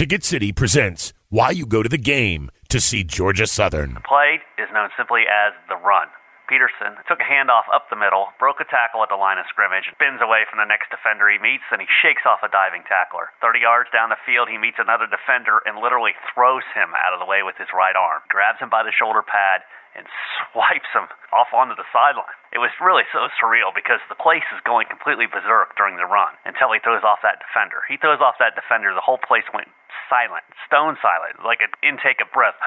Ticket City presents Why You Go to the Game to see Georgia Southern. The play is known simply as the run. Peterson took a handoff up the middle, broke a tackle at the line of scrimmage, spins away from the next defender he meets, and he shakes off a diving tackler. 30 yards down the field, he meets another defender and literally throws him out of the way with his right arm, grabs him by the shoulder pad, and swipes him off onto the sideline. It was really so surreal because the place is going completely berserk during the run until he throws off that defender. He throws off that defender, the whole place went silent, stone silent, like an intake of breath.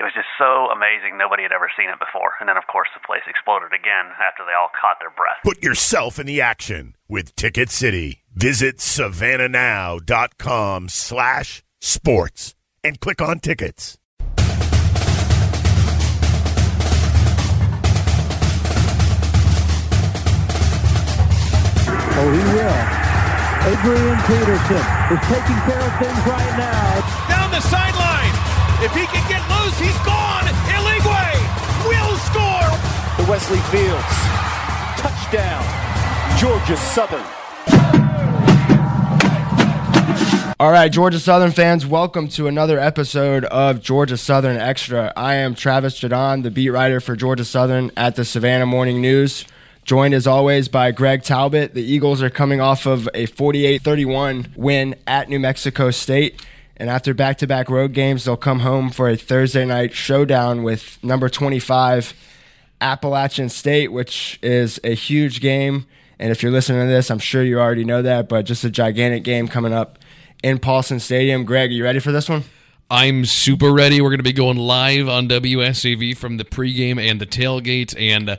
It was just so amazing. Nobody had ever seen it before. And then, of course, the place exploded again after they all caught their breath. Put yourself in the action with Ticket City. Visit savannahnow.com slash sports and click on tickets. Oh, he will. Adrian Peterson is taking care of things right now. Down the sideline. If he can get loose, he's gone. Eligwe will score. The Wesley Fields. Touchdown. Georgia Southern. All right, Georgia Southern fans, welcome to another episode of Georgia Southern Extra. I am Travis Jaudon, the beat writer for Georgia Southern at the Savannah Morning News. Joined as always by Greg Talbott. The Eagles are coming off of a 48 31 win at New Mexico State. And after back to back road games, they'll come home for a Thursday night showdown with number 25, Appalachian State, which is a huge game. And if you're listening to this, I'm sure you already know that, but just a gigantic game coming up in Paulson Stadium. Greg, are you ready for this one? I'm super ready. We're going to be going live on WSAV from the pregame and the tailgate, and uh,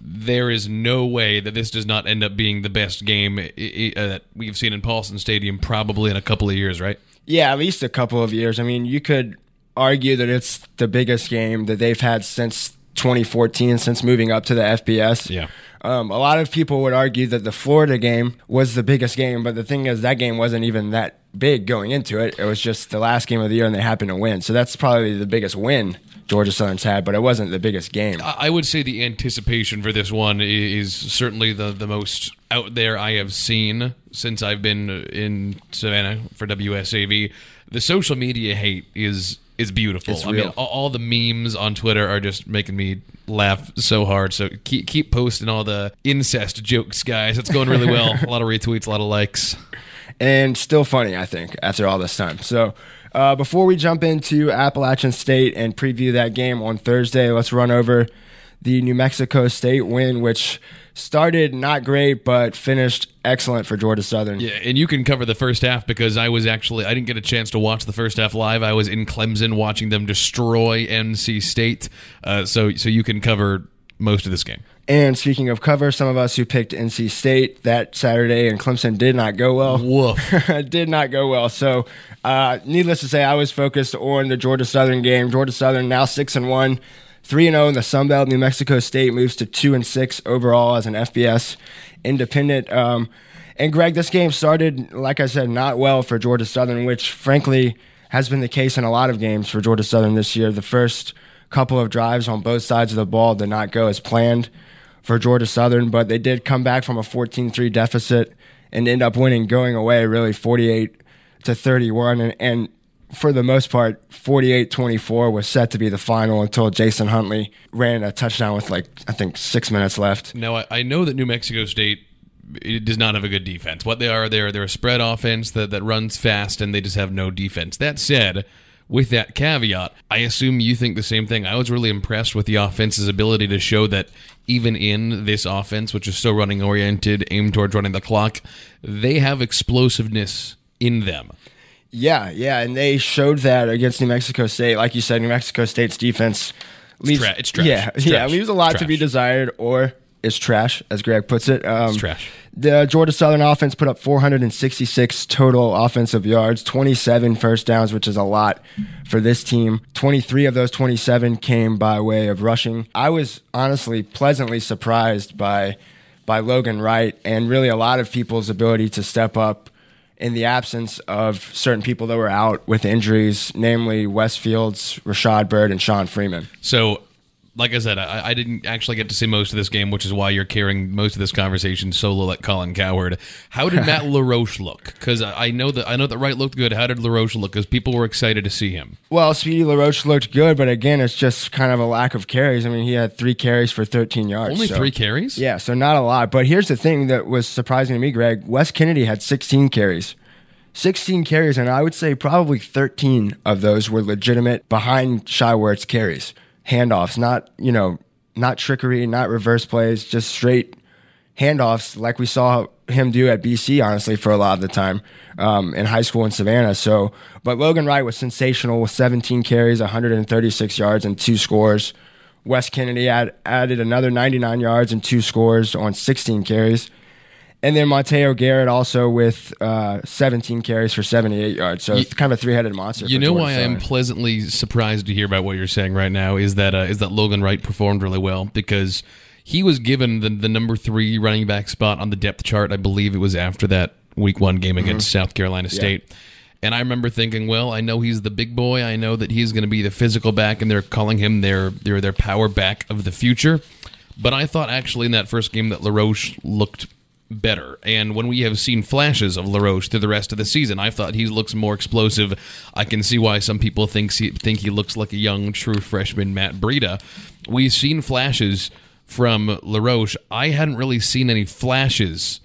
there is no way that this does not end up being the best game uh, that we've seen in Paulson Stadium probably in a couple of years, right? Yeah, at least a couple of years. I mean, you could argue that it's the biggest game that they've had since 2014, since moving up to the FBS. Yeah. Um, a lot of people would argue that the Florida game was the biggest game, but the thing is, that game wasn't even that big going into it. It was just the last game of the year, and they happened to win. So that's probably the biggest win Georgia Southern's had, but it wasn't the biggest game. I would say the anticipation for this one is certainly the, the most out there I have seen since I've been in Savannah for WSAV. The social media hate is is beautiful. It's I real. mean, all, all the memes on Twitter are just making me laugh so hard. So keep keep posting all the incest jokes, guys. It's going really well. a lot of retweets, a lot of likes. and still funny, I think, after all this time. So, uh, before we jump into Appalachian State and preview that game on Thursday, let's run over the New Mexico State win, which started not great but finished excellent for Georgia Southern. Yeah, and you can cover the first half because I was actually I didn't get a chance to watch the first half live. I was in Clemson watching them destroy NC State. Uh, so so you can cover most of this game. And speaking of cover, some of us who picked NC State that Saturday and Clemson did not go well. Woof. did not go well. So, uh, needless to say, I was focused on the Georgia Southern game. Georgia Southern now six and one, three and zero in the Sun Belt. New Mexico State moves to two and six overall as an FBS independent. Um, and Greg, this game started, like I said, not well for Georgia Southern, which frankly has been the case in a lot of games for Georgia Southern this year. The first couple of drives on both sides of the ball did not go as planned for Georgia Southern, but they did come back from a 14-3 deficit and end up winning going away really 48 to 31 and, and for the most part 48-24 was set to be the final until Jason Huntley ran a touchdown with like I think 6 minutes left. Now I, I know that New Mexico State it does not have a good defense. What they are, they're they're a spread offense that, that runs fast and they just have no defense. That said, with that caveat, I assume you think the same thing. I was really impressed with the offense's ability to show that even in this offense, which is so running oriented, aimed towards running the clock, they have explosiveness in them. Yeah, yeah, and they showed that against New Mexico State. Like you said, New Mexico State's defense leaves tra- it's trash. Yeah, It's yeah, leaves a lot It's to be desired or is trash, as Greg puts it. Um, It's trash. The Georgia Southern offense put up 466 total offensive yards, 27 first downs, which is a lot for this team. 23 of those 27 came by way of rushing. I was honestly pleasantly surprised by by Logan Wright and really a lot of people's ability to step up in the absence of certain people that were out with injuries, namely Wes Fields Rashad Bird and Sean Freeman. So, like I said, I, I didn't actually get to see most of this game, which is why you're carrying most of this conversation solo like Colin Cowherd. How did Matt LaRoche look? Because I know that I know that Wright looked good. How did LaRoche look? Because people were excited to see him. Well, Speedy LaRoche looked good, but again, it's just kind of a lack of carries. I mean, he had three carries for 13 yards. Only so- three carries. Yeah, so not a lot. But here's the thing that was surprising to me, Greg. Wes Kennedy had 16 carries. 16 carries, and I would say probably 13 of those were legitimate behind Shai Werts' carries. Handoffs, not, you know, not trickery, not reverse plays, just straight handoffs like we saw him do at BC, honestly, for a lot of the time um, in high school in Savannah. So, but Logan Wright was sensational with 17 carries, 136 yards, and two scores. Wes Kennedy add, added another 99 yards and two scores on 16 carries. And then Monteo Garrett also with uh, 17 carries for 78 yards. So it's kind of a three-headed monster. You know why I'm pleasantly surprised to hear about what you're saying right now is that uh, is that Logan Wright performed really well because he was given the, the number three running back spot on the depth chart. I believe it was after that week one game against South Carolina State. And I remember thinking, well, I know he's the big boy. I know that he's going to be the physical back, and they're calling him their their their power back of the future. But I thought actually in that first game that LaRoche looked better. And when we have seen flashes of LaRoche through the rest of the season, I thought he looks more explosive. I can see why some people think he, think he looks like a young, true freshman Matt Breida. We've seen flashes from LaRoche. I hadn't really seen any flashes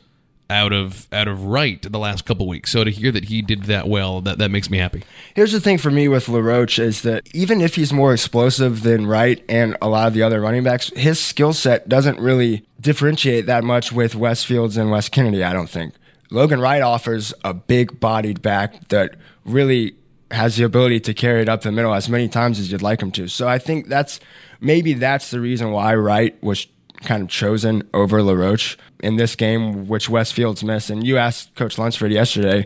out of out of Wright the last couple weeks. So to hear that he did that well, that, that makes me happy. Here's the thing for me with LaRoche is that even if he's more explosive than Wright and a lot of the other running backs, his skill set doesn't really differentiate that much with Wes Fields and Wes Kennedy, I don't think. Logan Wright offers a big bodied back that really has the ability to carry it up the middle as many times as you'd like him to. So I think that's maybe that's the reason why Wright was kind of chosen over LaRoche in this game, which Wes Fields missed. And you asked Coach Lunsford yesterday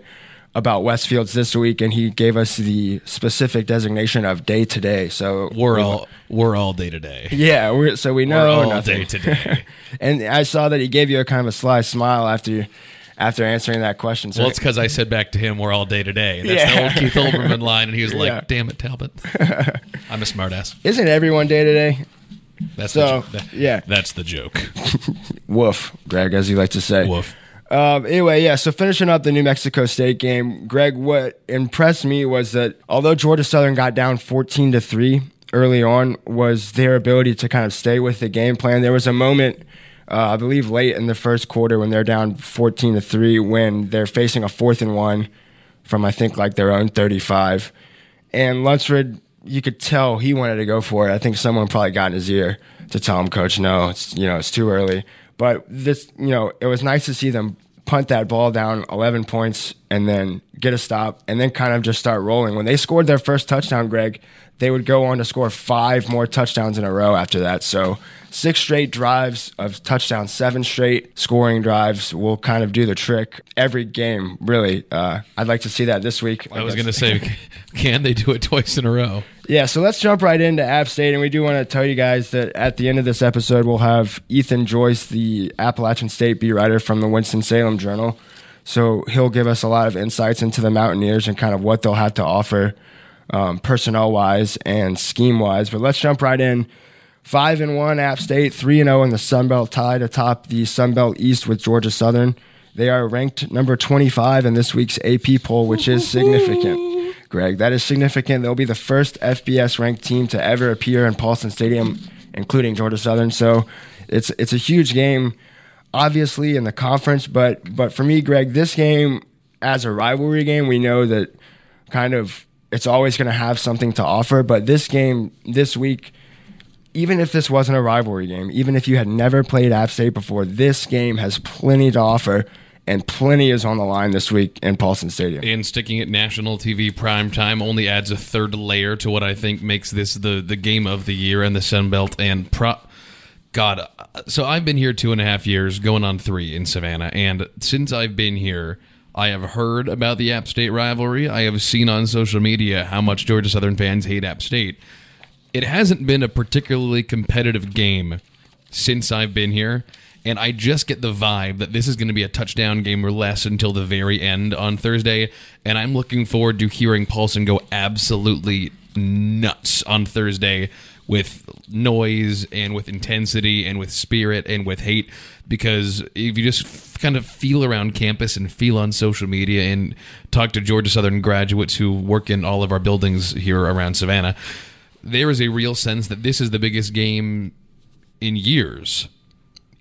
about Wes Fields this week, and he gave us the specific designation of day to day. So We're all we're all day to day. yeah, we're, so we know all nothing. day today. and I saw that he gave you a kind of a sly smile after after answering that question. So Well, it's because I said back to him, "We're all day to day." That's the old Keith Olbermann line, and he was like, Yeah. "Damn it, Talbott, I'm a smartass." isn't everyone day to day? That's So, the, that- yeah. that's the joke. Woof, Greg, as you like to say. Woof. Um, anyway, yeah. So finishing up the New Mexico State game, Greg, what impressed me was that although Georgia Southern got down fourteen to three early on, was their ability to kind of stay with the game plan. There was a moment, uh, I believe, late in the first quarter when they're down fourteen to three, when they're facing a fourth and one from I think like their own thirty-five, and Lunsford, you could tell he wanted to go for it. I think someone probably got in his ear to tell him, Coach, no, it's you know it's too early. But this, you know, it was nice to see them punt that ball down 11 points and then get a stop and then kind of just start rolling. When they scored their first touchdown, Greg, they would go on to score five more touchdowns in a row after that. So six straight drives of touchdowns, seven straight scoring drives will kind of do the trick every game. Really, uh, I'd like to see that this week. I was going to say, can they do it twice in a row? Yeah, so let's jump right into App State, and we do want to tell you guys that at the end of this episode, we'll have Ethan Joyce, the Appalachian State beat writer from the Winston Salem Journal. So he'll give us a lot of insights into the Mountaineers and kind of what they'll have to offer, um, personnel wise and scheme wise. But let's jump right in. Five and one App State, three and zero in the Sun Belt, tied atop the Sun Belt East with Georgia Southern. They are ranked number twenty five in this week's AP poll, which is significant. Greg. That is significant. They'll be the first FBS ranked team to ever appear in Paulson Stadium, including Georgia Southern. So it's it's a huge game, obviously in the conference. But but for me, Greg, this game as a rivalry game, we know that kind of it's always going to have something to offer. But this game this week. Even if this wasn't a rivalry game, even if you had never played App State before, this game has plenty to offer, and plenty is on the line this week in Paulson Stadium. And sticking it national TV prime time only adds a third layer to what I think makes this the the game of the year in the Sun Belt. And pro- God, uh, so I've been here two and a half years, going on three in Savannah, and since I've been here, I have heard about the App State rivalry. I have seen on social media how much Georgia Southern fans hate App State. It hasn't been a particularly competitive game since I've been here, and I just get the vibe that this is going to be a touchdown game or less until the very end on Thursday, and I'm looking forward to hearing Paulson go absolutely nuts on Thursday with noise and with intensity and with spirit and with hate because if you just kind of feel around campus and feel on social media and talk to Georgia Southern graduates who work in all of our buildings here around Savannah, there is a real sense that this is the biggest game in years.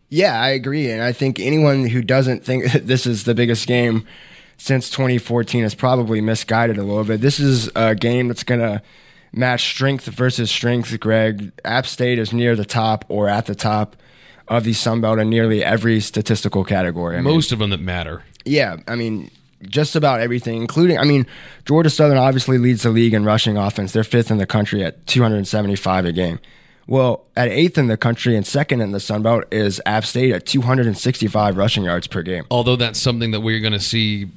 Yeah, I agree. And I think anyone who doesn't think this is the biggest game since 2014 is probably misguided a little bit. This is a game that's going to match strength versus strength, Greg. App State is near the top or at the top of the Sun Belt in nearly every statistical category. I mean, Most of them that matter. yeah, I mean, just about everything, including, I mean, Georgia Southern obviously leads the league in rushing offense. They're fifth in the country at 275 a game. Well, at eighth in the country and second in the Sun Belt is App State at 265 rushing yards per game. Although that's something that we're going to see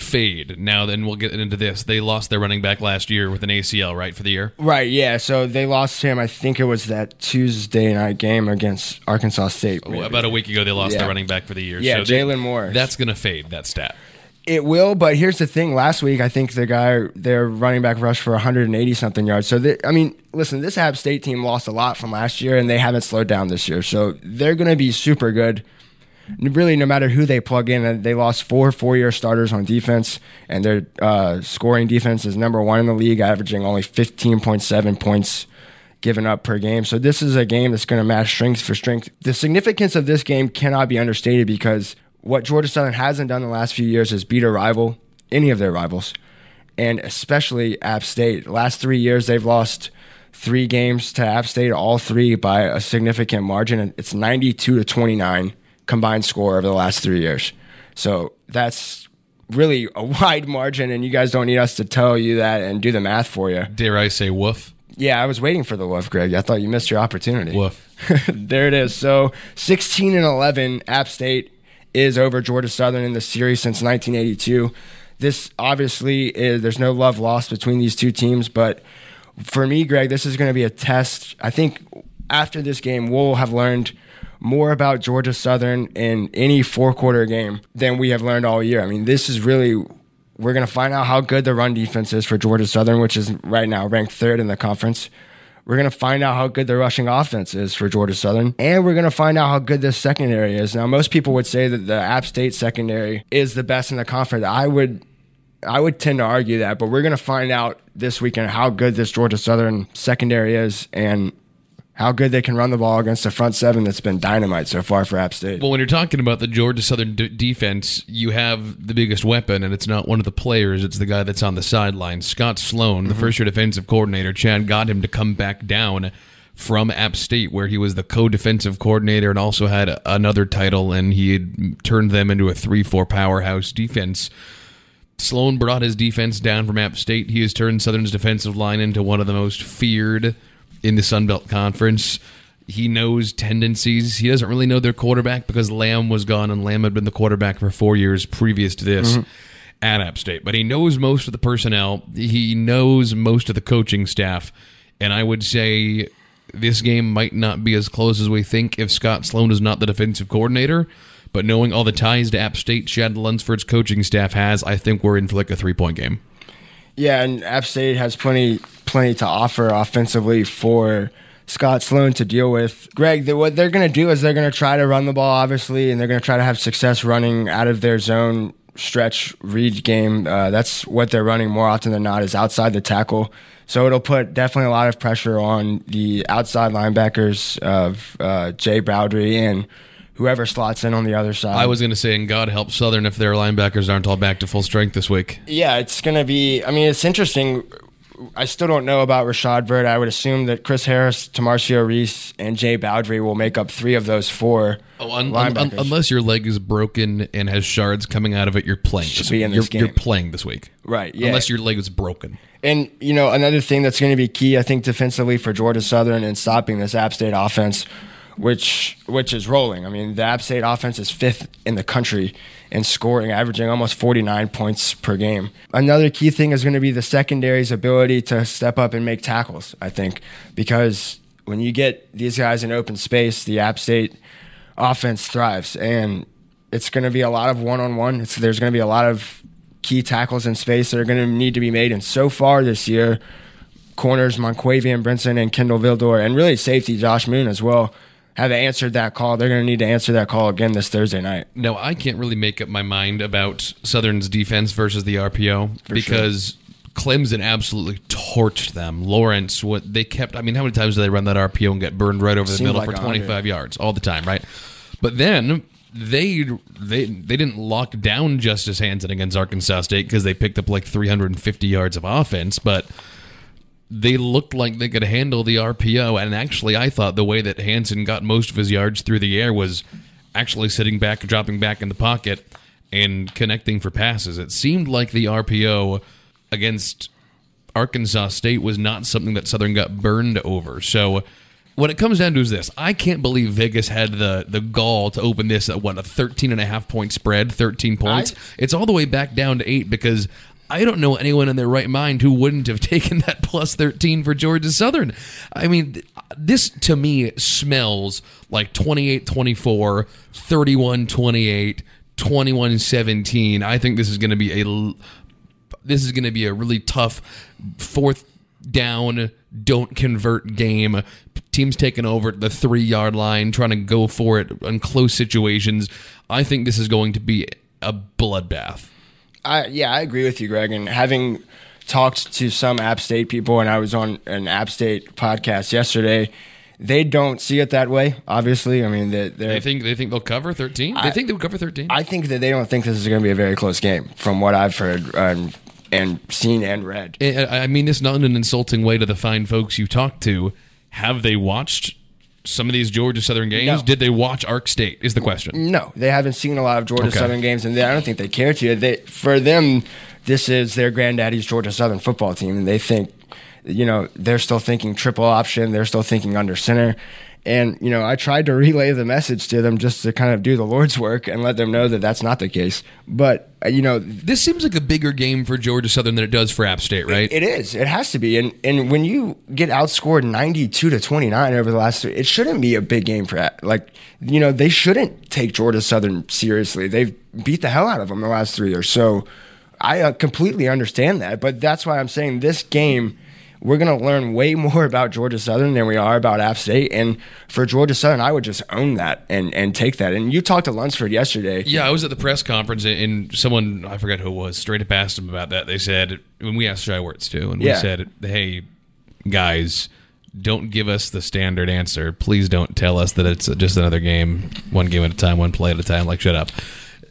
fade now. Then we'll get into this. They lost their running back last year with an ACL, right, for the year. Right, yeah. So they lost him. I think it was that Tuesday night game against Arkansas State. Oh, maybe. About a week ago, they lost Yeah. their running back for the year. Yeah, So Jalin Moore. That's to fade. That stat. It will, but here's the thing. Last week, I think the guy, their running back rushed for 180 something yards. So, they, I mean, listen, this App State team lost a lot from last year, and they haven't slowed down this year. So they're going to be super good. Really, no matter who they plug in, they lost four four-year starters on defense, and their uh, scoring defense is number one in the league, averaging only 15.7 points given up per game. So this is a game that's going to match strength for strength. The significance of this game cannot be understated because what Georgia Southern hasn't done the last few years is beat a rival, any of their rivals, and especially App State. Last three years, they've lost three games to App State, all three by a significant margin. It's 92 to 29 combined score over the last three years. So that's really a wide margin, and you guys don't need us to tell you that and do the math for you. Dare I say woof? Yeah, I was waiting for the woof, Greg. I thought you missed your opportunity. Woof. there it is. So 16 and 11, App State is over Georgia Southern in the series since 1982. This obviously is there's no love lost between these two teams, but for me, Greg, this is going to be a test. I think after this game, we'll have learned more about Georgia Southern in any four quarter game than we have learned all year. I mean, this is really we're going to find out how good the run defense is for Georgia Southern, which is right now ranked third in the conference. We're going to find out how good the rushing offense is for Georgia Southern, and we're going to find out how good this secondary is. Now, most people would say that the App State secondary is the best in the conference. I would, I would tend to argue that, but we're going to find out this weekend how good this Georgia Southern secondary is and how good they can run the ball against the front seven that's been dynamite so far for App State. Well, when you're talking about the Georgia Southern d- defense, you have the biggest weapon, and it's not one of the players; it's the guy that's on the sideline. Scot Sloan, the mm-hmm. first-year defensive coordinator, Chad got him to come back down from App State, where he was the co-defensive coordinator and also had a- another title, and he had turned them into a three-four powerhouse defense. Sloan brought his defense down from App State. He has turned Southern's defensive line into one of the most feared in the Sun Belt Conference. He knows tendencies. He doesn't really know their quarterback because Lamb was gone, and Lamb had been the quarterback for four years previous to this mm-hmm. at App State. But he knows most of the personnel. He knows most of the coaching staff. And I would say this game might not be as close as we think if Scot Sloan is not the defensive coordinator. But knowing all the ties to App State, Chad Lunsford's coaching staff has, I think we're in for like a three point game. Yeah, and App State has plenty plenty to offer offensively for Scot Sloan to deal with. Greg, what they're going to do is they're going to try to run the ball, obviously, and they're going to try to have success running out of their zone stretch read game. Uh, that's what they're running more often than not is outside the tackle. So it'll put definitely a lot of pressure on the outside linebackers of uh, Jay Bowdry and whoever slots in on the other side. I was going to say, and God help Southern if their linebackers aren't all back to full strength this week. Yeah, it's going to be. I mean, it's interesting. I still don't know about Rashad Bird. I would assume that Chris Harris, Tomarcio Reese, and Jay Bowdry will make up three of those four Oh, un- un- linebackers. unless your leg is broken and has shards coming out of it, you're playing. Should This be week. in you're, this game. you're playing this week, Right, yeah. Unless your leg is broken. And you know, another thing that's going to be key, I think, defensively for Georgia Southern and stopping this App State offense which which is rolling. I mean, the App State offense is fifth in the country in scoring, averaging almost 49 points per game. Another key thing is going to be the secondary's ability to step up and make tackles. I think because when you get these guys in open space, the App State offense thrives, and it's going to be a lot of one-on-one. there's going to be a lot of key tackles in space that are going to need to be made. And so far this year, corners Monquavion Brinson and Kindle Vildor, and really safety Josh Moon as well, have answered that call. They're going to need to answer that call again this Thursday night. No, I can't really make up my mind about Southern's defense versus the RPO For because Clemson absolutely torched them. Lawrence, what they kept. I mean, how many times do they run that RPO and get burned right over the Seemed middle like for 100. 25 yards all the time, right? But then they they they didn't lock down Justice Hansen against Arkansas State because they picked up like 350 yards of offense, but they looked like they could handle the RPO. And actually, I thought the way that Hansen got most of his yards through the air was actually sitting back, dropping back in the pocket, and connecting for passes. It seemed like the RPO against Arkansas State was not something that Southern got burned over. So. What it comes down to is this. I can't believe Vegas had the, the gall to open this at what, a 13 and a half point spread, 13 points. it's all the way back down to eight because I don't know anyone in their right mind who wouldn't have taken that plus 13 for Georgia Southern. I mean, this to me smells like 28 24, 31 28, 21 17. I think this is going to be a this is going to be a really tough fourth down don't convert game teams taking over the three yard line trying to go for it in close situations i think this is going to be a bloodbath I yeah, I agree with you, Greg. And having talked to some App State people, and I was on an App State podcast yesterday, they don't see it that way. Obviously, I mean they they think they think they'll cover 13 they I- think they'll cover 13 I think that they don't think this is going to be a very close game, from what I've heard and, and seen and read. I I mean, it's not in an insulting way to the fine folks you talk to. Have they watched some of these Georgia Southern games? No. Did they watch Ark State? Is the question. No, they haven't seen a lot of Georgia Okay. Southern games, and they, I don't think they care to. They for them, this is their granddaddy's Georgia Southern football team, and they think, you know, they're still thinking triple option. They're still thinking under center. And you know, I tried to relay the message to them just to kind of do the Lord's work and let them know that that's not the case. But uh, you know, This seems like a bigger game for Georgia Southern than it does for App State, right? It is. It has to be. And and when you get outscored ninety two to twenty nine over the last, three, it shouldn't be a big game for. Like you know, they shouldn't take Georgia Southern seriously. They've beat the hell out of them the last three years. So I uh, completely understand that. But that's why I'm saying this game. We're going to learn way more about Georgia Southern than we are about App State. And for Georgia Southern, I would just own that and, and take that. And you talked to Lunsford yesterday. Yeah, I was at the press conference and someone I forgot who it was straight up asked him about that. They said when we asked Shai Werts too, and we Yeah. said, "Hey, guys, don't give us the standard answer. Please don't tell us that it's just another game, one game at a time, one play at a time. Like, shut up."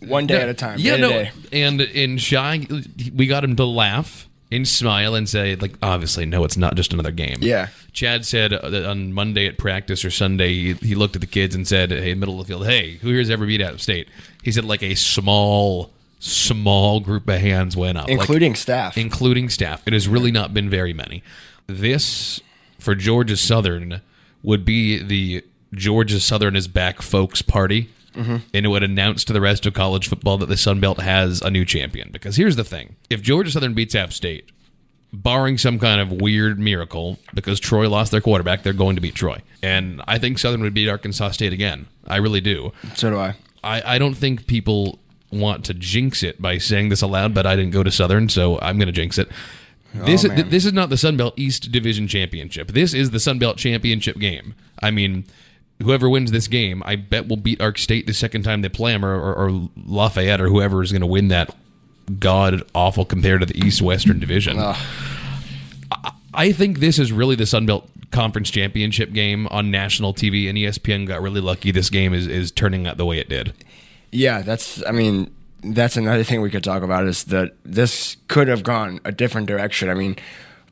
One day No, at a time. Yeah, no, and in Shy, we got him to laugh and smile and say, like, obviously, no, it's not just another game. Yeah. Chad said on Monday at practice or Sunday, he, he looked at the kids and said, "Hey, middle of the field, hey, who here's ever beat App State?" He said, like a small, small group of hands went up, like- Including staff. including staff. It has really not been very many. This for Georgia Southern would be the Georgia Southern is back folks party. Mm-hmm. And it would announce to the rest of college football that the Sun Belt has a new champion. Because here's the thing if Georgia Southern beats App State, barring some kind of weird miracle, because Troy lost their quarterback, they're going to beat Troy. And I think Southern would beat Arkansas State again. I really do. So do I. I, I don't think people want to jinx it by saying this aloud, but I didn't go to Southern, so I'm going to jinx it. Oh, this is this is not the Sun Belt East Division Championship. This is the Sun Belt Championship game. I mean, whoever wins this game, I bet will beat Ark State the second time they play them, or, or, or Lafayette, or whoever is going to win that god awful compared to the East Western Division. I, I think this is really the Sun Belt Conference Championship game on national TV, and ESPN got really lucky. This game is is turning out the way it did. Yeah, that's. I mean, that's another thing we could talk about is that this could have gone a different direction. I mean,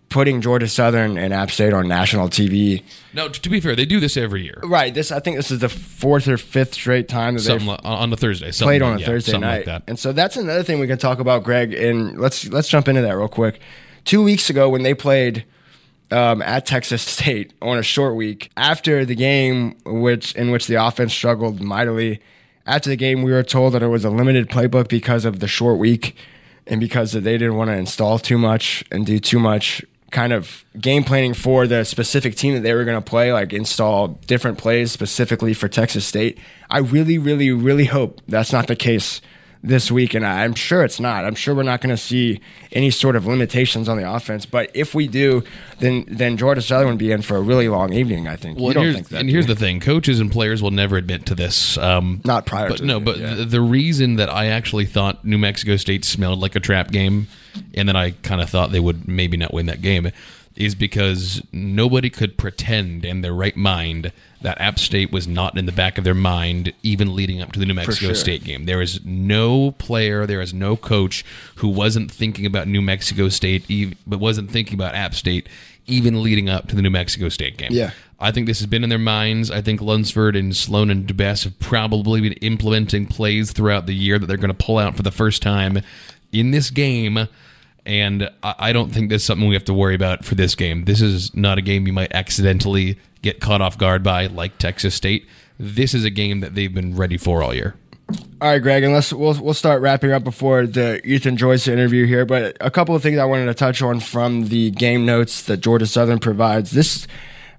putting Georgia Southern and App State on national TV. No, to be fair, they do this every year. Right. This I think this is the fourth or fifth straight time that Something they've li- on a Thursday. Something played on like- a yeah, Thursday night. like. And so that's another thing we can talk about, Greg. And let's let's jump into that real quick. Two weeks ago, when they played um, at Texas State on a short week after the game, which in which the offense struggled mightily. After the game, we were told that it was a limited playbook because of the short week and because they didn't want to install too much and do too much kind of game planning for the specific team that they were going to play, like install different plays specifically for Texas State. I really, really, really hope that's not the case this week, and I'm sure it's not. I'm sure we're not going to see any sort of limitations on the offense. But if we do, then then Georgia Southern would be in for a really long evening. I think. Well, you don't think that? and here's the thing: coaches and players will never admit to this. Um, Not prior but to no. But yeah. the, the reason that I actually thought New Mexico State smelled like a trap game, and then I kind of thought they would maybe not win that game, is because nobody could pretend in their right mind that App State was not in the back of their mind, even leading up to the New Mexico sure. State game. There is no player, there is no coach who wasn't thinking about New Mexico State, but wasn't thinking about App State, even leading up to the New Mexico State game. Yeah. I think this has been in their minds. I think Lunsford and Sloan and DeBesse have probably been implementing plays throughout the year that they're going to pull out for the first time in this game. And I don't think that's something we have to worry about for this game. This is not a game you might accidentally get caught off guard by, like Texas State. This is a game that they've been ready for all year. All right, Greg, and let's we'll we'll start wrapping up before the Ethan Joyce interview here. But a couple of things I wanted to touch on from the game notes that Georgia Southern provides. This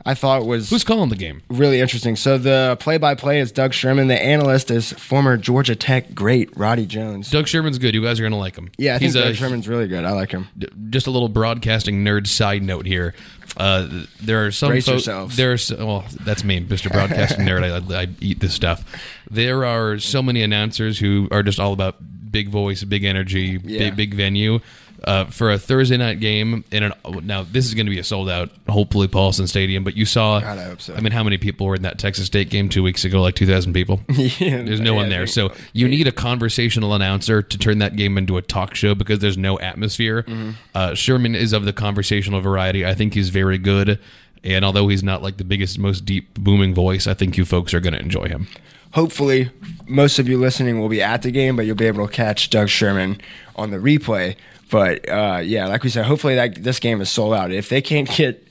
I thought was Who's calling the game? really interesting. So the play-by-play is Doug Sherman. The analyst is former Georgia Tech great Roddy Jones. Doug Sherman's good. You guys are going to like him. yeah, I think He's Doug a, Sherman's really good. I like him. just a little broadcasting nerd side note here. Uh, there are some Brace folks. yourselves. There's well, that's me, Mr. Broadcasting Nerd. I, I eat this stuff. There are so many announcers who are just all about big voice, big energy, Yeah. big big venue. Uh, for a Thursday night game, in an now this is going to be a sold out, hopefully Paulson Stadium. But you saw, God, I hope so. I mean, how many people were in that Texas State game two weeks ago? Like two thousand people. Yeah, There's no one there. So you need a conversational announcer to turn that game into a talk show because there's no atmosphere. Mm-hmm. Uh, Sherman is of the conversational variety. I think he's very good. And although he's not like the biggest, most deep, booming voice, I think you folks are going to enjoy him. hopefully most of you listening will be at the game, but you'll be able to catch Doug Sherman on the replay. But uh, yeah, like we said, hopefully that this game is sold out. If they can't get,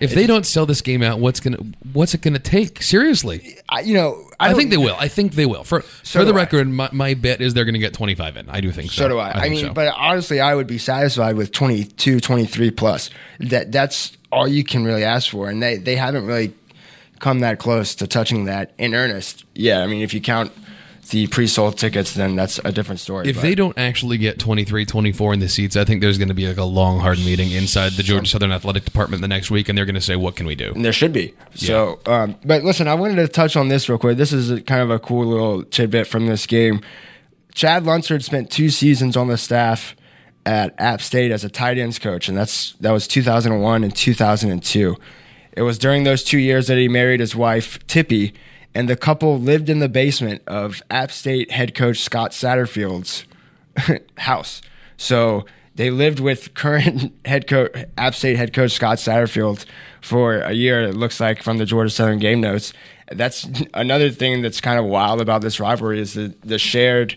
If they don't sell this game out, what's gonna what's it gonna take? Seriously, I, you know, I, don't- think they will. I think they will. For So for the record, my, my bet is they're gonna get 25 in. I do think so. So do I. I, think mean, so. but honestly, I would be satisfied with 22, 23 plus. That that's all you can really ask for, and they they haven't really come that close to touching that in earnest. Yeah, I mean, if you count the pre-sold tickets, then that's a different story. If but- they don't actually get 23, 24 in the seats, I think there's going to be like a long, hard meeting inside the Georgia Southern Athletic Department the next week, and they're going to say, "What can we do?" There should be. So, um, but listen, I wanted to touch on this real quick. This is a, kind of a cool little tidbit from this game. Chad Lunsford spent two seasons on the staff at App State as a tight ends coach, and that's that was 2001 and 2002. It was during those two years that he married his wife Tippy, and the couple lived in the basement of App State head coach Scott Satterfield's house. So they lived with current head coach, App State head coach Scott Satterfield for a year. It looks like from the Georgia Southern game notes. That's another thing that's kind of wild about this rivalry is the the shared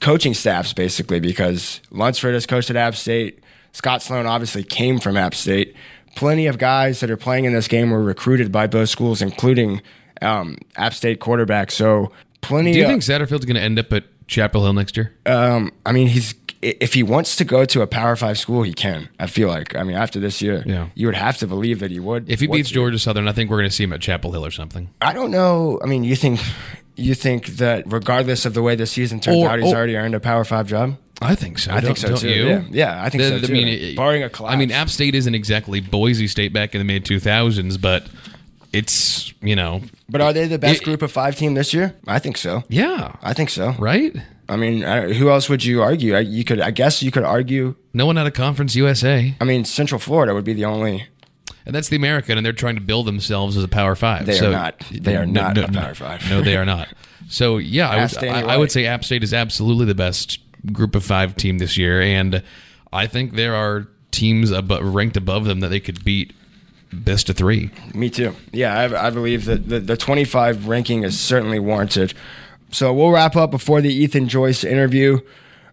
coaching staffs basically because Lunsford has coached at App State. Scot Sloan obviously came from App State. Plenty of guys that are playing in this game were recruited by both schools, including um, App State quarterback. So plenty. Do you of, think Satterfield's going to end up at Chapel Hill next year? um, I mean, he's if he wants to go to a Power Five school, he can. I feel like. I mean, after this year, Yeah. you would have to believe that he would. If he beats to. Georgia Southern, I think we're going to see him at Chapel Hill or something. I don't know. I mean, you think you think that regardless of the way the season turns Or- out, he's or- already earned a Power Five job. I think so. I think Don't- so don't too. You? Yeah. Yeah, I think so The- too. it- Barring a I collapse. I mean, App State isn't exactly Boise State back in the mid 2000s, but it's you know, But are they the best It- group of five team this year? I think so. yeah, I think so. right. I mean, I, who else would you argue? I, you could, I guess, you could argue. No one out of Conference USA, I mean, Central Florida would be the only. and that's the American, and they're trying to build themselves as a Power Five. They are so, not. They are not a Power Five. No, they are not. So yeah, I would, I, I would say App State is absolutely the best group of five team this year, and I think there are teams abo- ranked above them that they could beat best of three. Me too. Yeah, I, I believe that the, the 25 ranking is certainly warranted. So we'll wrap up before the Ethan Joyce interview.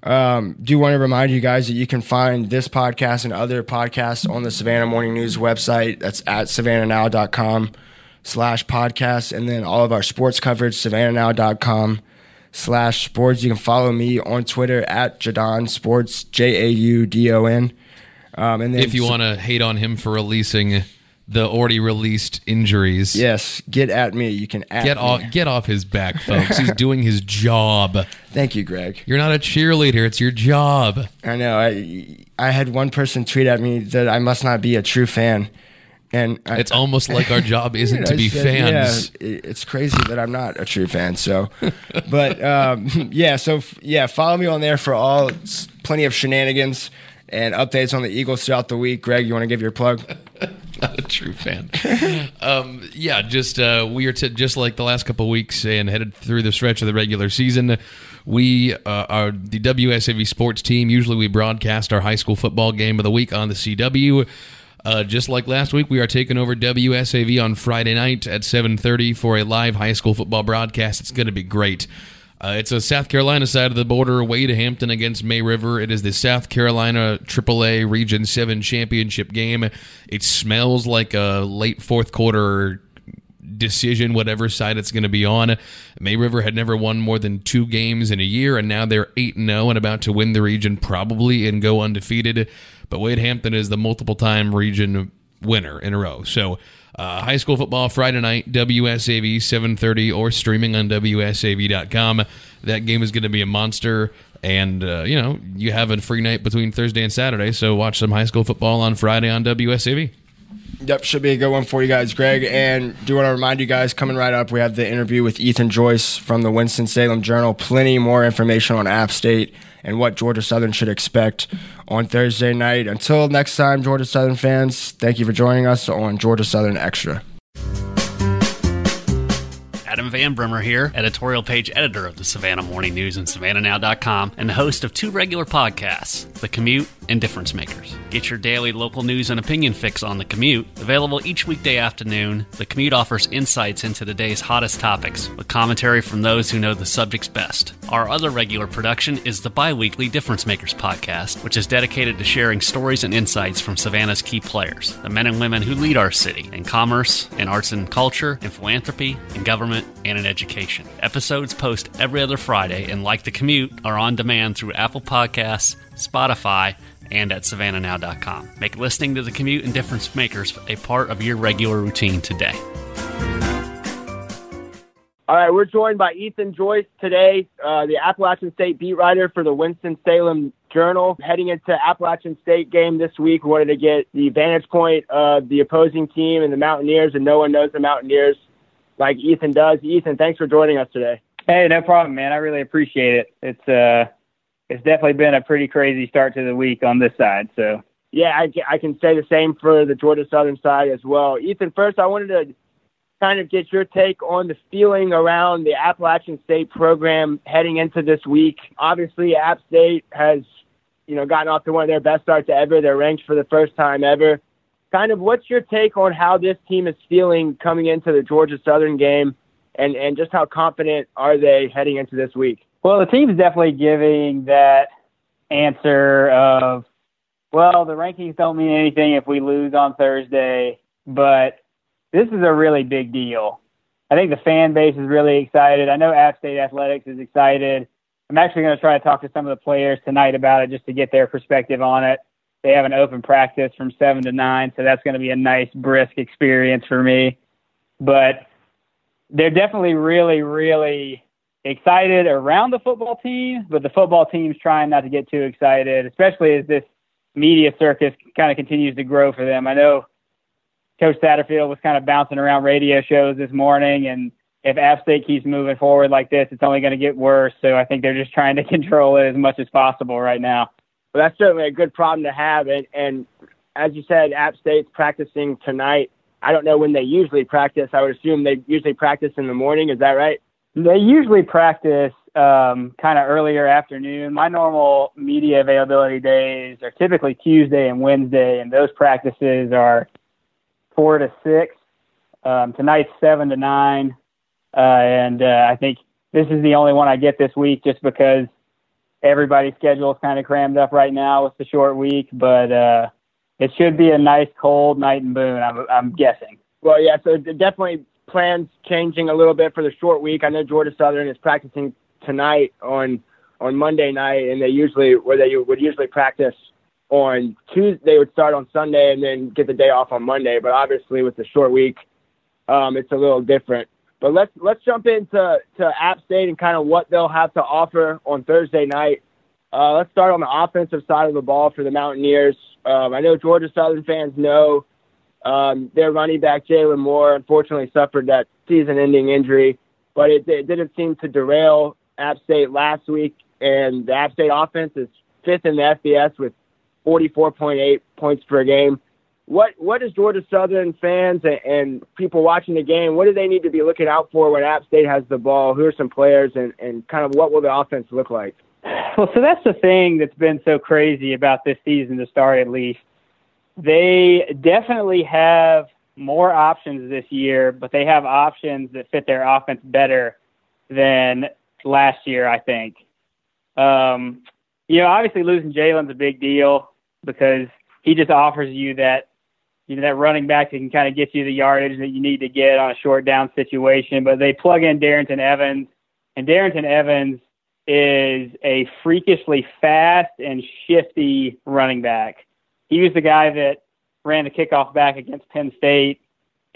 Um, do want to remind you guys that you can find this podcast and other podcasts on the Savannah Morning News website. That's at savannahnow.com slash podcast. And then all of our sports coverage, savannahnow.com slash sports. You can follow me on Twitter at Jaudon Sports, J A U D O N. Um, and then If you want to hate on him for releasing the already released injuries, yes, get at me. You can at get me. off get off his back, folks. He's doing his job. Thank you, Greg. You're not a cheerleader; it's your job. I know. I I had one person tweet at me that I must not be a true fan, and I, It's almost like our job isn't to be said, fans. Yeah, it's crazy that I'm not a true fan. So, but um, yeah, so yeah, follow me on there for all plenty of shenanigans and updates on the Eagles throughout the week. Greg, you want to give your plug? Not a true fan. um, yeah, just uh, we are just like the last couple weeks and headed through the stretch of the regular season. We uh, are the WSAV sports team. Usually, we broadcast our high school football game of the week on the CW. Uh, just like last week, we are taking over WSAV on Friday night at 7:30 for a live high school football broadcast. It's going to be great. Uh, it's a South Carolina side of the border, away to Hampton against May River. It is the South Carolina AAA Region 7 championship game. It smells like a late fourth quarter decision, whatever side it's going to be on. May River had never won more than two games in a year, and now they're 8 0 and about to win the region probably and go undefeated. But Wade Hampton is the multiple time region winner in a row. So, uh, high school football Friday night, WSAV 7:30 or streaming on WSAV.com. That game is going to be a monster, and uh, you know you have a free night between Thursday and Saturday, so watch some high school football on Friday on WSAV. Yep, should be a good one for you guys, Greg. And do want to remind you guys, coming right up, we have the interview with Ethan Joyce from the Winston Salem Journal. Plenty more information on App State and what Georgia Southern should expect on Thursday night. Until next time, Georgia Southern fans, thank you for joining us on Georgia Southern Extra. Adam Van Brimmer here, editorial page editor of the Savannah Morning News and SavannahNow.com, and the host of two regular podcasts, The Commute and Difference Makers. Get your daily local news and opinion fix on The Commute. Available each weekday afternoon, The Commute offers insights into the day's hottest topics, with commentary from those who know the subjects best. Our other regular production is the bi weekly Difference Makers podcast, which is dedicated to sharing stories and insights from Savannah's key players, the men and women who lead our city in commerce, in arts and culture, in philanthropy, in government, and in education. Episodes post every other Friday and, like The Commute, are on demand through Apple Podcasts, Spotify, and at savannahnow.com. Make listening to The Commute and Difference Makers a part of your regular routine today. All right, we're joined by Ethan Joyce today, uh, the Appalachian State beat writer for the Winston-Salem Journal. Heading into Appalachian State game this week, we wanted to get the vantage point of the opposing team and the Mountaineers, and no one knows the Mountaineers like Ethan does. Ethan, thanks for joining us today. Hey, no problem, man. I really appreciate it. It's uh, it's definitely been a pretty crazy start to the week on this side. So Yeah, I, I can say the same for the Georgia Southern side as well. Ethan, first, I wanted to kind of get your take on the feeling around the Appalachian State program heading into this week. Obviously, App State has, you know, gotten off to one of their best starts ever. They're ranked for the first time ever. Kind of, what's your take on how this team is feeling coming into the Georgia Southern game, and and just how confident are they heading into this week? Well, the team's definitely giving that answer of, well, the rankings don't mean anything if we lose on Thursday, but this is a really big deal. I think the fan base is really excited. I know App State Athletics is excited. I'm actually going to try to talk to some of the players tonight about it just to get their perspective on it. They have an open practice from 7 to 9, so that's going to be a nice, brisk experience for me. But they're definitely really, really excited around the football team, but the football team's trying not to get too excited, especially as this media circus kind of continues to grow for them. I know Coach Satterfield was kind of bouncing around radio shows this morning, and if App State keeps moving forward like this, it's only going to get worse. So I think they're just trying to control it as much as possible right now. Well, that's certainly a good problem to have. And, and as you said, App State's practicing tonight. I don't know when they usually practice. I would assume they usually practice in the morning. Is that right? They usually practice um, kind of earlier afternoon. My normal media availability days are typically Tuesday and Wednesday, and those practices are four to six. Um, tonight's seven to nine, uh, and uh, I think this is the only one I get this week, just because everybody's schedule is kind of crammed up right now with the short week, but uh, it should be a nice cold night in Boone. I'm, I'm guessing. Well, yeah. So definitely plans changing a little bit for the short week. I know Georgia Southern is practicing tonight on on Monday night, and they usually where they would usually practice on Tuesday. They would start on Sunday and then get the day off on Monday. But obviously, with the short week, um, it's a little different. But let's let's jump into to App State and kind of what they'll have to offer on Thursday night. Uh, let's start on the offensive side of the ball for the Mountaineers. Um, I know Georgia Southern fans know um, their running back Jalin Moore unfortunately suffered that season-ending injury, but it, it didn't seem to derail App State last week. And the App State offense is fifth in the FBS with 44.8 points per game. What what does Georgia Southern fans and, and people watching the game? What do they need to be looking out for when App State has the ball? Who are some players, and, and kind of what will the offense look like? Well, so that's the thing that's been so crazy about this season to start, at least. They definitely have more options this year, but they have options that fit their offense better than last year, I think. Um, you know, obviously losing Jalin's a big deal because he just offers you that, you know, that running back that can kind of get you the yardage that you need to get on a short down situation. But they plug in Darrynton Evans, and Darrynton Evans is a freakishly fast and shifty running back. He was the guy that ran the kickoff back against Penn State,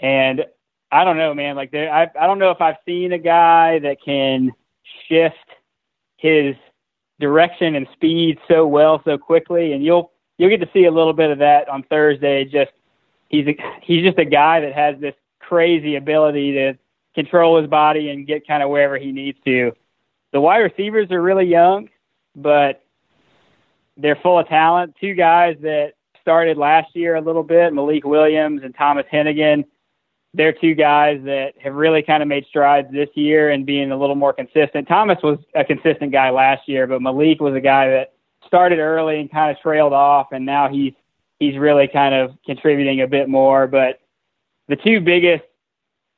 and I don't know, man. Like, there, I I don't know if I've seen a guy that can shift his direction and speed so well so quickly, and you'll you'll get to see a little bit of that on Thursday. Just he's a, he's just a guy that has this crazy ability to control his body and get kind of wherever he needs to. The wide receivers are really young, but they're full of talent. Two guys that started last year a little bit, Malik Williams and Thomas Hennigan they're two guys that have really kind of made strides this year and being a little more consistent. Thomas was a consistent guy last year, but Malik was a guy that started early and kind of trailed off, and now he's he's really kind of contributing a bit more. But the two biggest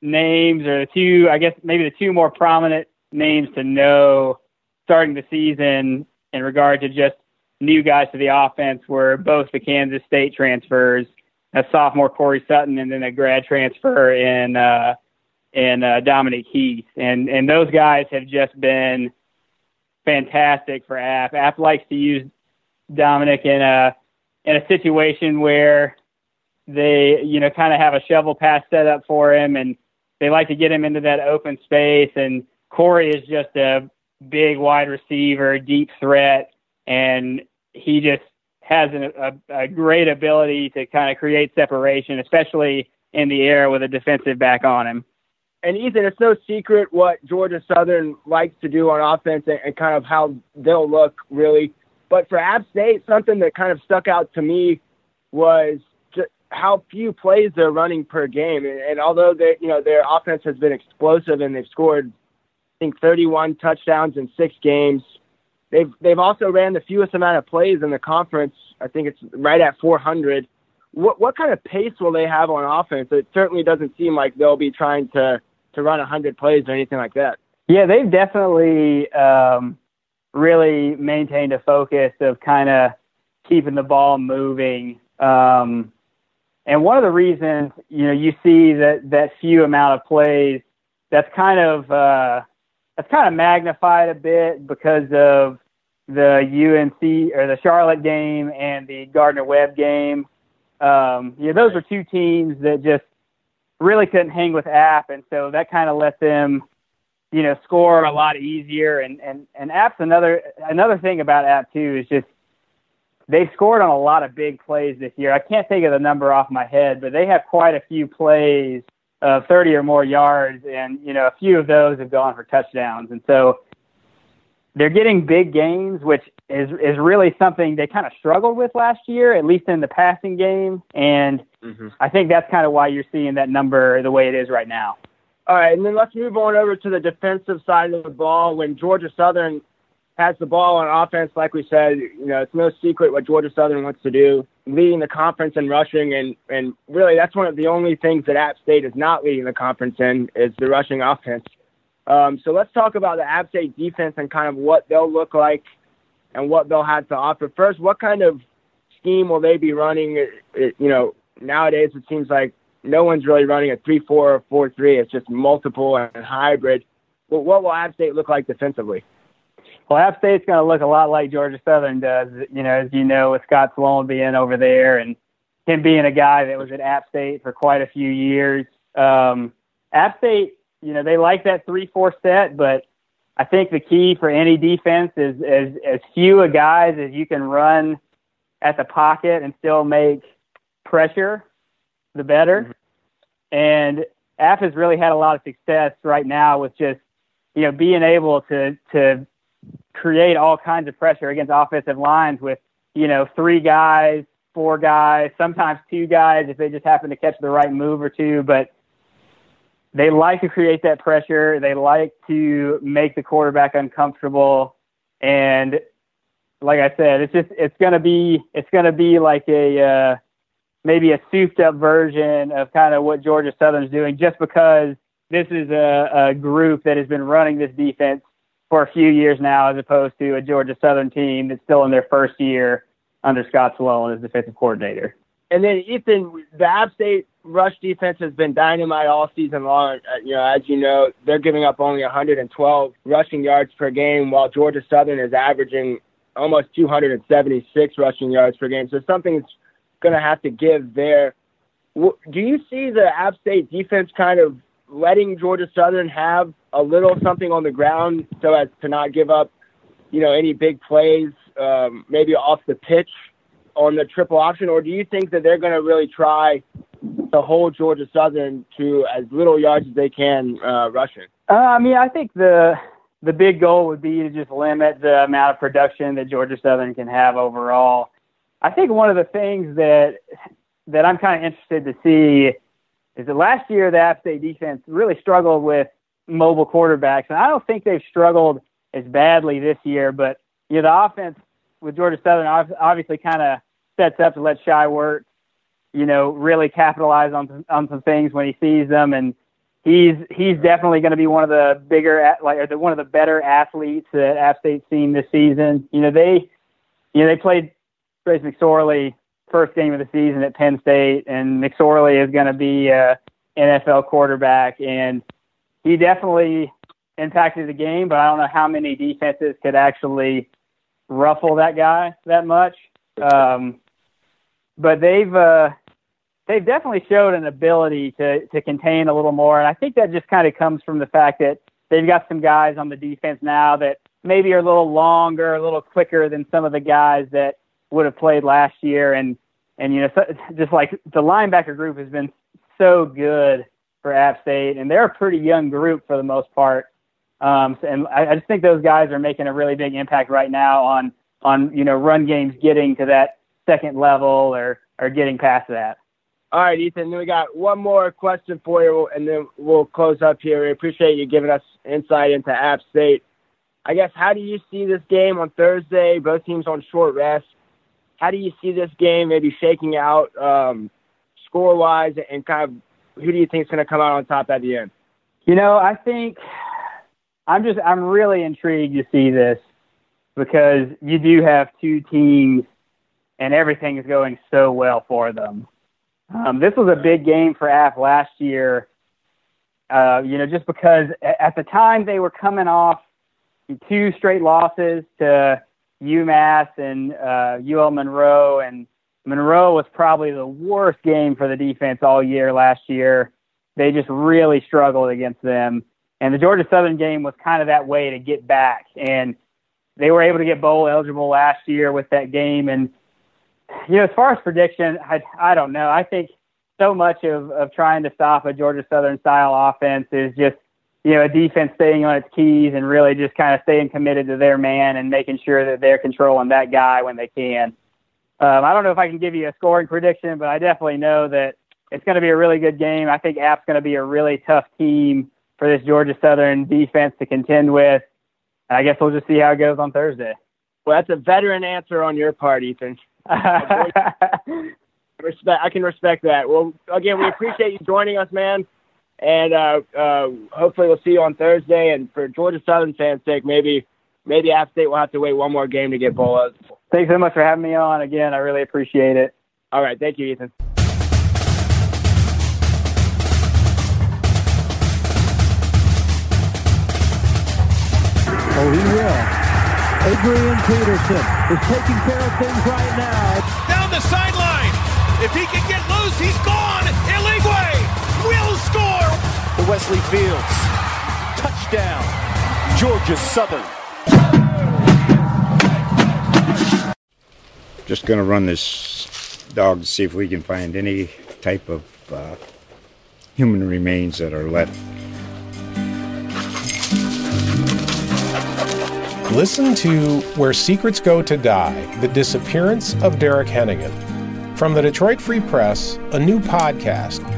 names, or the two, I guess maybe the two more prominent names to know starting the season in regard to just new guys to the offense were both the Kansas State transfers a sophomore Corey Sutton and then a grad transfer in uh, in uh, Dominic Heath, and and those guys have just been fantastic for App. App likes to use Dominic in a in a situation where they you know kind of have a shovel pass set up for him, and they like to get him into that open space. And Corey is just a big wide receiver, deep threat, and he just has an, a, a great ability to kind of create separation, especially in the air with a defensive back on him. And Ethan, it's no secret what Georgia Southern likes to do on offense and, and kind of how they'll look, really. But for App State, something that kind of stuck out to me was how few plays they're running per game. And, and although they, you know, their offense has been explosive and they've scored, I think, 31 touchdowns in six games, They've they've also ran the fewest amount of plays in the conference. I think it's right at 400. What what kind of pace will they have on offense? It certainly doesn't seem like they'll be trying to to run 100 plays or anything like that. Yeah, they've definitely um, really maintained a focus of kind of keeping the ball moving. Um, and one of the reasons you know you see that that few amount of plays, that's kind of uh, that's kind of magnified a bit because of the UNC or the Charlotte game and the Gardner Webb game. Um, yeah, those are two teams that just really couldn't hang with App, and so that kind of let them, you know, score a lot easier. And and and App's another another thing about App too is just they've scored on a lot of big plays this year. I can't think of the number off my head, but they have quite a few plays of 30 or more yards, and you know a few of those have gone for touchdowns, and so they're getting big gains, which is is really something they kind of struggled with last year, at least in the passing game, and mm-hmm. I think that's kind of why you're seeing that number the way it is right now. All right, and then let's move on over to the defensive side of the ball. When Georgia Southern has the ball on offense, like we said, you know, it's no secret what Georgia Southern wants to do, leading the conference in rushing, and and really that's one of the only things that App State is not leading the conference in is the rushing offense. Um, so let's talk about the App State defense and kind of what they'll look like and what they'll have to offer. First, what kind of scheme will they be running? It, it, you know, nowadays it seems like no one's really running a three-four or four-three. It's just multiple and hybrid. Well, what will App State look like defensively? Well, App State's going to look a lot like Georgia Southern does. You know, as you know, with Scot Sloan being over there and him being a guy that was at App State for quite a few years. Um, App State, you know, they like that three-four set, but I think the key for any defense is as as few a guys as you can run at the pocket and still make pressure, the better. Mm-hmm. And App has really had a lot of success right now with just you know being able to to create all kinds of pressure against offensive lines with you know three guys, four guys, sometimes two guys if they just happen to catch the right move or two, but they like to create that pressure. They like to make the quarterback uncomfortable. And like I said, it's just it's gonna be it's gonna be like a uh, maybe a souped up version of kind of what Georgia Southern's doing, just because this is a, a group that has been running this defense for a few years now, as opposed to a Georgia Southern team that's still in their first year under Scot Sloan as defensive coordinator. And then Ethan, the App State rush defense has been dynamite all season long. Uh, you know, as you know, they're giving up only 112 rushing yards per game, while Georgia Southern is averaging almost 276 rushing yards per game. So something's going to have to give there. Do you see the App State defense kind of letting Georgia Southern have a little something on the ground so as to not give up, you know, any big plays, um, maybe off the pitch on the triple option, or do you think that they're going to really try to hold Georgia Southern to as little yards as they can uh, rushing? Uh, I mean, I think the the big goal would be to just limit the amount of production that Georgia Southern can have overall. I think one of the things that that I'm kind of interested to see is that last year the App State defense really struggled with mobile quarterbacks, and I don't think they've struggled as badly this year. But you know, the offense with Georgia Southern obviously kind of sets up to let Shai Werts you know, really capitalize on on some things when he sees them, and he's he's definitely going to be one of the bigger like or the, one of the better athletes that App State's seen this season. You know, they you know they played Trace McSorley first game of the season at Penn State, and McSorley is going to be a NFL quarterback, and he definitely impacted the game, but I don't know how many defenses could actually ruffle that guy that much. Um, but they've uh, they've definitely showed an ability to to contain a little more, and I think that just kind of comes from the fact that they've got some guys on the defense now that maybe are a little longer, a little quicker than some of the guys that would have played last year, and and you know so, just like the linebacker group has been so good for App State, and they're a pretty young group for the most part. Um, and I, I just think those guys are making a really big impact right now on on you know run games getting to that second level or or getting past that. All right, Ethan. Then we got one more question for you, and then we'll close up here. We appreciate you giving us insight into App State. I guess how do you see this game on Thursday? Both teams on short rest. How do you see this game maybe shaking out um, score wise, and kind of who do you think is going to come out on top at the end? You know, I think I'm just I'm really intrigued to see this because you do have two teams and everything is going so well for them. Um, this was a big game for App last year. Uh, you know, just because at the time they were coming off two straight losses to UMass and uh, UL Monroe, and Monroe was probably the worst game for the defense all year last year. They just really struggled against them. And the Georgia Southern game was kind of that way to get back. And they were able to get bowl eligible last year with that game. And you know, as far as prediction, I I don't know. I think so much of of trying to stop a Georgia Southern style offense is just you know a defense staying on its keys and really just kind of staying committed to their man and making sure that they're controlling that guy when they can. Um, I don't know if I can give you a scoring prediction, but I definitely know that it's going to be a really good game. I think App's going to be a really tough team for this Georgia Southern defense to contend with. And I guess we'll just see how it goes on Thursday. Well, that's a veteran answer on your part, Ethan. respect. I can respect that. Well, again, we appreciate you joining us, man. And uh, uh, hopefully we'll see you on Thursday. And for Georgia Southern fans' sake, maybe maybe App State will have to wait one more game to get Bolos. Thanks so much for having me on again. I really appreciate it. All right, thank you, Ethan. Oh, he will. Adrian Peterson is taking care of things right now. Down the sideline. If he can get loose, he's gone. Wesley Fields. Touchdown. Georgia Southern. Just going to run this dog to see if we can find any type of uh, human remains that are left. Listen to Where Secrets Go to Die The Disappearance of Derek Hennigan. From the Detroit Free Press, a new podcast